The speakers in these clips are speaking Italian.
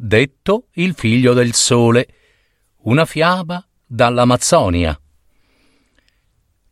detto il figlio del sole, una fiaba dall'Amazzonia.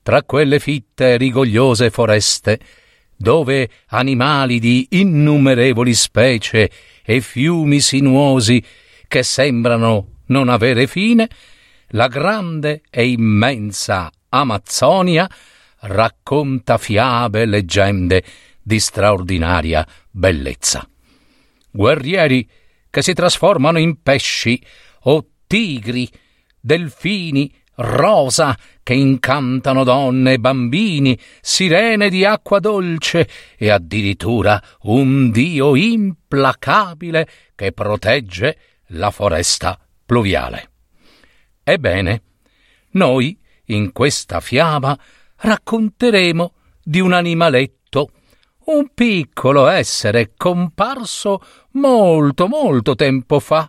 Tra quelle fitte rigogliose foreste, dove animali di innumerevoli specie e fiumi sinuosi che sembrano non avere fine, la grande e immensa Amazzonia racconta fiabe e leggende di straordinaria bellezza. Guerrieri che si trasformano in pesci o tigri, delfini, rosa che incantano donne e bambini, sirene di acqua dolce e addirittura un dio implacabile che protegge la foresta pluviale. Ebbene, noi in questa fiaba racconteremo di un animaletto un piccolo essere comparso molto, molto tempo fa,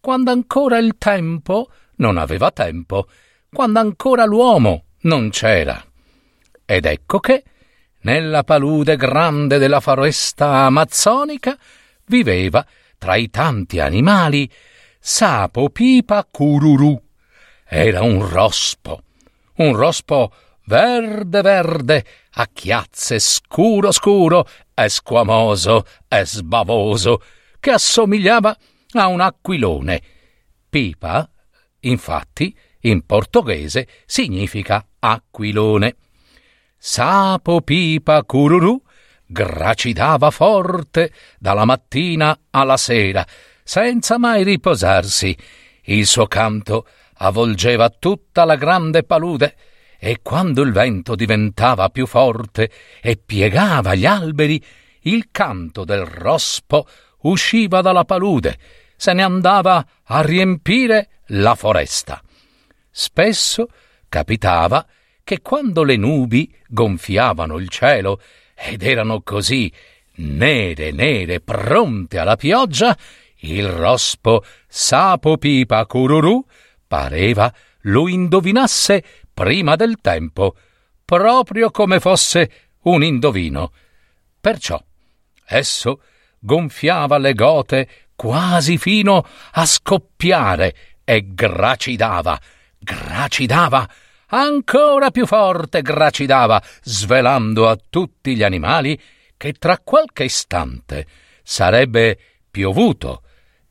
quando ancora il tempo non aveva tempo, quando ancora l'uomo non c'era. Ed ecco che, nella palude grande della foresta amazzonica, viveva, tra i tanti animali, Sapo Pipa Cururù. Era un rospo, un rospo verde verde, a chiazze scuro scuro, e squamoso e sbavoso, che assomigliava a un aquilone. Pipa, infatti, in portoghese significa aquilone. Sapo Pipa Cururù gracidava forte dalla mattina alla sera, senza mai riposarsi. Il suo canto avvolgeva tutta la grande palude e quando il vento diventava più forte e piegava gli alberi, il canto del rospo usciva dalla palude, se ne andava a riempire la foresta. Spesso capitava che quando le nubi gonfiavano il cielo ed erano così nere nere pronte alla pioggia, il rospo sapo pipa cururù pareva lo indovinasse prima del tempo, proprio come fosse un indovino. Perciò esso gonfiava le gote quasi fino a scoppiare e gracidava, gracidava, ancora più forte gracidava, svelando a tutti gli animali che tra qualche istante sarebbe piovuto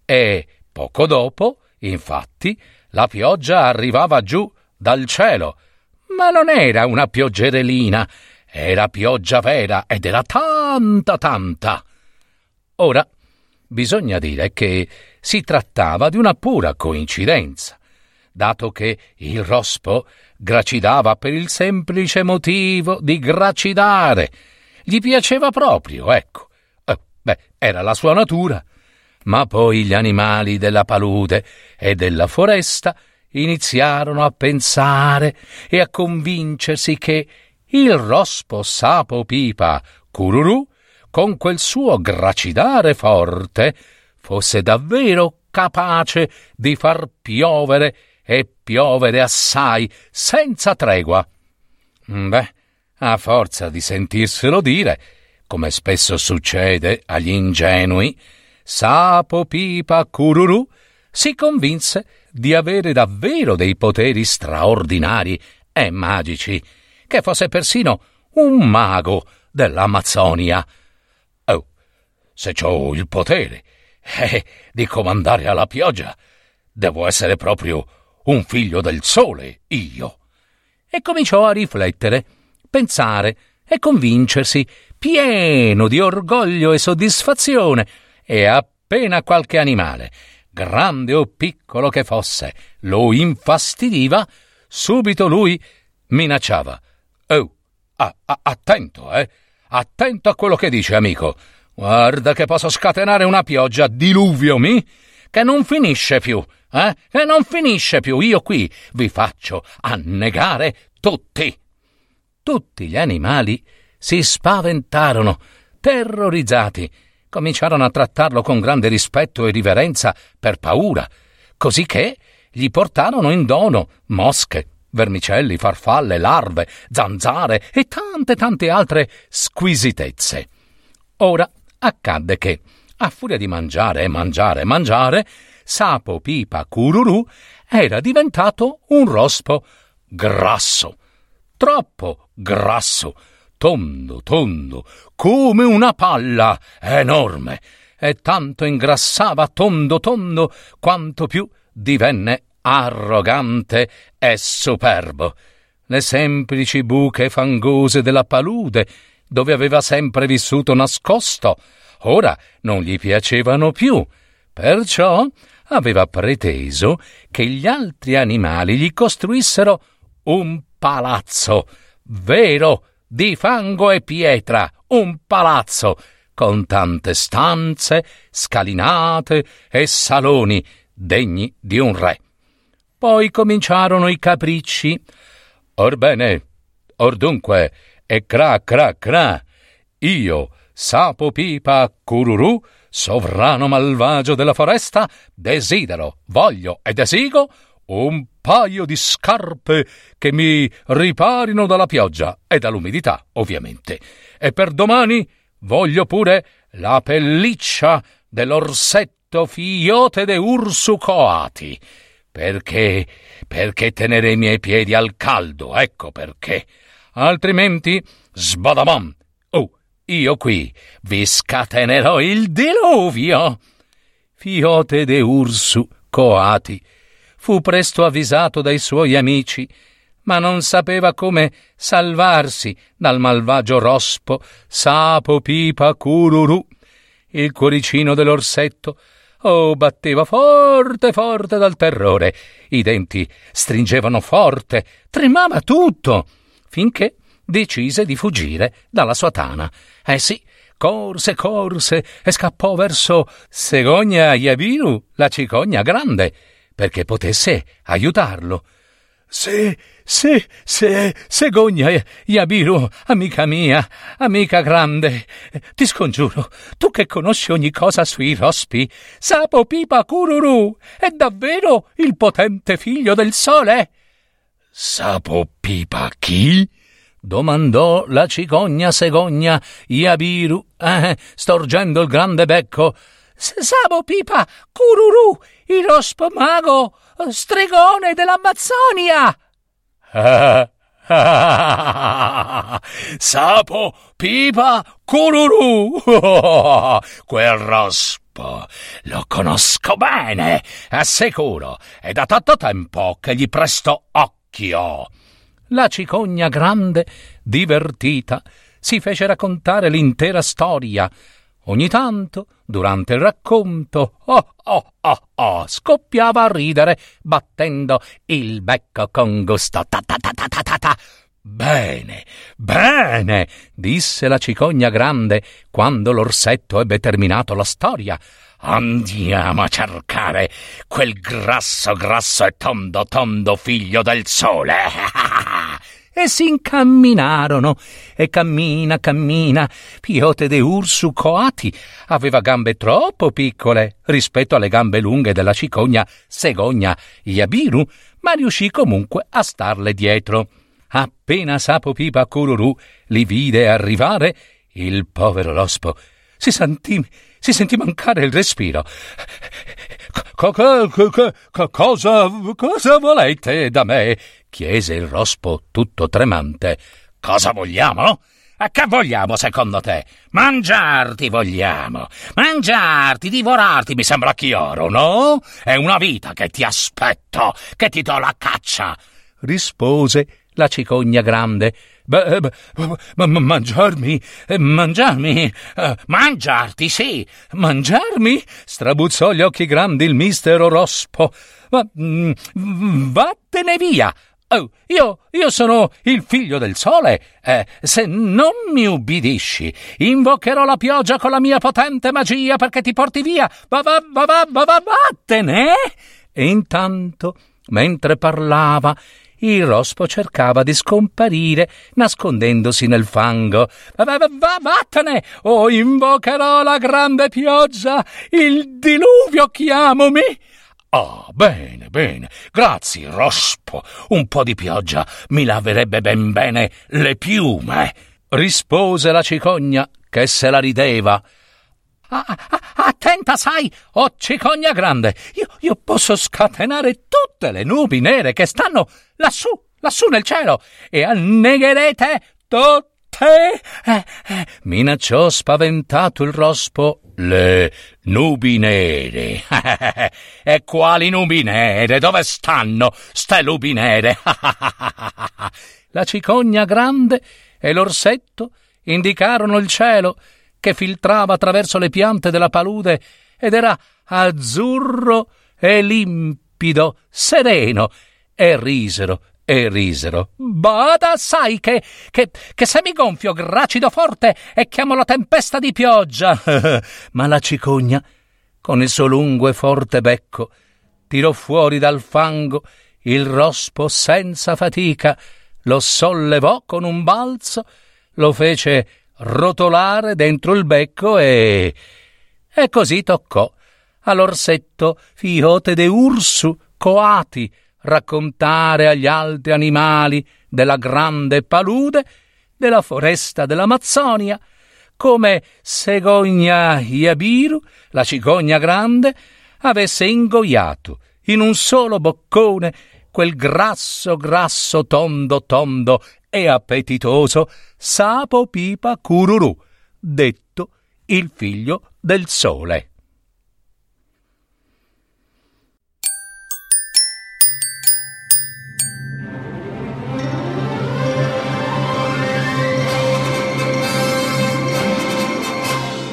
e poco dopo, infatti, la pioggia arrivava giù dal cielo. Ma non era una pioggerellina, era pioggia vera ed era tanta tanta. Ora, bisogna dire che si trattava di una pura coincidenza, dato che il rospo gracidava per il semplice motivo di gracidare. Gli piaceva proprio, ecco. Eh, beh, era la sua natura. Ma poi gli animali della palude e della foresta iniziarono a pensare e a convincersi che il rospo sapo pipa cururù, con quel suo gracidare forte, fosse davvero capace di far piovere e piovere assai senza tregua. Beh, a forza di sentirselo dire, come spesso succede agli ingenui, Sapo Pipa Cururù si convinse di avere davvero dei poteri straordinari e magici, che fosse persino un mago dell'Amazzonia. Oh, se ho il potere eh, di comandare alla pioggia, devo essere proprio un figlio del sole, io. E cominciò a riflettere, pensare e convincersi, pieno di orgoglio e soddisfazione, e appena qualche animale grande o piccolo che fosse, lo infastidiva, subito lui minacciava. Oh, a- a- attento, eh! Attento a quello che dice, amico. Guarda che posso scatenare una pioggia, diluvio, mi? che non finisce più, eh? Che non finisce più. Io qui vi faccio annegare tutti. Tutti gli animali si spaventarono, terrorizzati. Cominciarono a trattarlo con grande rispetto e riverenza per paura, così che gli portarono in dono mosche, vermicelli, farfalle, larve, zanzare e tante tante altre squisitezze. Ora accadde che, a furia di mangiare e mangiare e mangiare, Sapo Pipa Cururù era diventato un rospo grasso, troppo grasso, tondo, tondo, come una palla enorme, e tanto ingrassava tondo, tondo, quanto più divenne arrogante e superbo. Le semplici buche fangose della palude, dove aveva sempre vissuto nascosto, ora non gli piacevano più. Perciò aveva preteso che gli altri animali gli costruissero un palazzo vero di fango e pietra, un palazzo con tante stanze, scalinate e saloni degni di un re. Poi cominciarono i capricci. Orbene, or dunque, e cra cra cra, io, sapo pipa cururù, sovrano malvagio della foresta, desidero, voglio ed esigo un paio di scarpe che mi riparino dalla pioggia e dall'umidità, ovviamente. E per domani voglio pure la pelliccia dell'orsetto fiote de ursu coati perché? Perché tenere i miei piedi al caldo, ecco perché. Altrimenti, sbadabam! Oh, io qui vi scatenerò il diluvio! Fiote de Ursu, coati, fu presto avvisato dai suoi amici, ma non sapeva come salvarsi dal malvagio rospo, sapo pipa cururù. Il cuoricino dell'orsetto Oh, batteva forte, forte dal terrore. I denti stringevano forte, tremava tutto, finché decise di fuggire dalla sua tana. Eh sì, corse, corse e scappò verso Segogna Yabiru, la cicogna grande, perché potesse aiutarlo. Se, se, se, Segogna Yabiru, amica mia, amica grande, ti scongiuro, tu che conosci ogni cosa sui rospi, Sapo Pipa Cururu è davvero il potente figlio del sole? Sapo Pipa chi? domandò la cicogna Segogna Yabiru, eh, storgendo il grande becco. Sapo Pipa Cururu, il rospo mago, stregone dell'Amazzonia! Sapo, pipa, cururu! Quel rospo lo conosco bene, assicuro, è da tanto tempo che gli presto occhio. La cicogna grande, divertita, si fece raccontare l'intera storia Ogni tanto, durante il racconto, oh oh oh oh, scoppiava a ridere, battendo il becco con gusto. Ta ta ta ta ta ta ta. Bene, bene, disse la cicogna grande quando l'orsetto ebbe terminato la storia. Andiamo a cercare quel grasso, grasso e tondo, tondo figlio del sole. e si incamminarono. E cammina, cammina. Piote de Ursu Coati aveva gambe troppo piccole rispetto alle gambe lunghe della cicogna Segogna Yabiru, ma riuscì comunque a starle dietro. Appena Sapo Pipa Cururù li vide arrivare, il povero lospo si sentì, si sentì mancare il respiro. Co- co- co- cosa, cosa volete da me? Chiese il rospo tutto tremante. Cosa vogliamo? A che vogliamo, secondo te? Mangiarti vogliamo. Mangiarti, divorarti, mi sembra chiaro, no? È una vita che ti aspetto, che ti do la caccia. Rispose la cicogna grande. Beh, beh, mangiarmi, eh, mangiarmi, uh, mangiarti, sì, mangiarmi? Strabuzzò gli occhi grandi il mistero rospo. Ma mm, vattene via, Oh, io, io sono il figlio del sole. Eh, se non mi ubbidisci, invocherò la pioggia con la mia potente magia perché ti porti via. Va, va, va, va, va, va vattene! E intanto, mentre parlava, il rospo cercava di scomparire, nascondendosi nel fango. Va, va, va, vattene! O invocherò la grande pioggia! Il diluvio chiamomi! Ah, bene, bene. Grazie, Rospo. Un po' di pioggia mi laverebbe ben bene le piume. rispose la cicogna, che se la rideva. Ah, ah, attenta, sai, oh cicogna grande, io, io posso scatenare tutte le nubi nere che stanno lassù, lassù nel cielo, e annegherete tutte te? Eh, eh, minacciò spaventato il rospo. Le nubi nere. e quali nubi nere? Dove stanno ste nubi nere? La cicogna grande e l'orsetto indicarono il cielo che filtrava attraverso le piante della palude ed era azzurro e limpido, sereno, e risero e risero. Bada, sai che, che, che se mi gonfio gracido forte e chiamo la tempesta di pioggia. Ma la cicogna, con il suo lungo e forte becco, tirò fuori dal fango il rospo senza fatica, lo sollevò con un balzo, lo fece rotolare dentro il becco e... e così toccò all'orsetto fiote de ursu coati raccontare agli altri animali della grande palude, della foresta dell'Amazzonia, come Segogna Iabiru, la cicogna grande, avesse ingoiato in un solo boccone quel grasso grasso tondo tondo e appetitoso Sapo Pipa Cururù, detto il figlio del sole.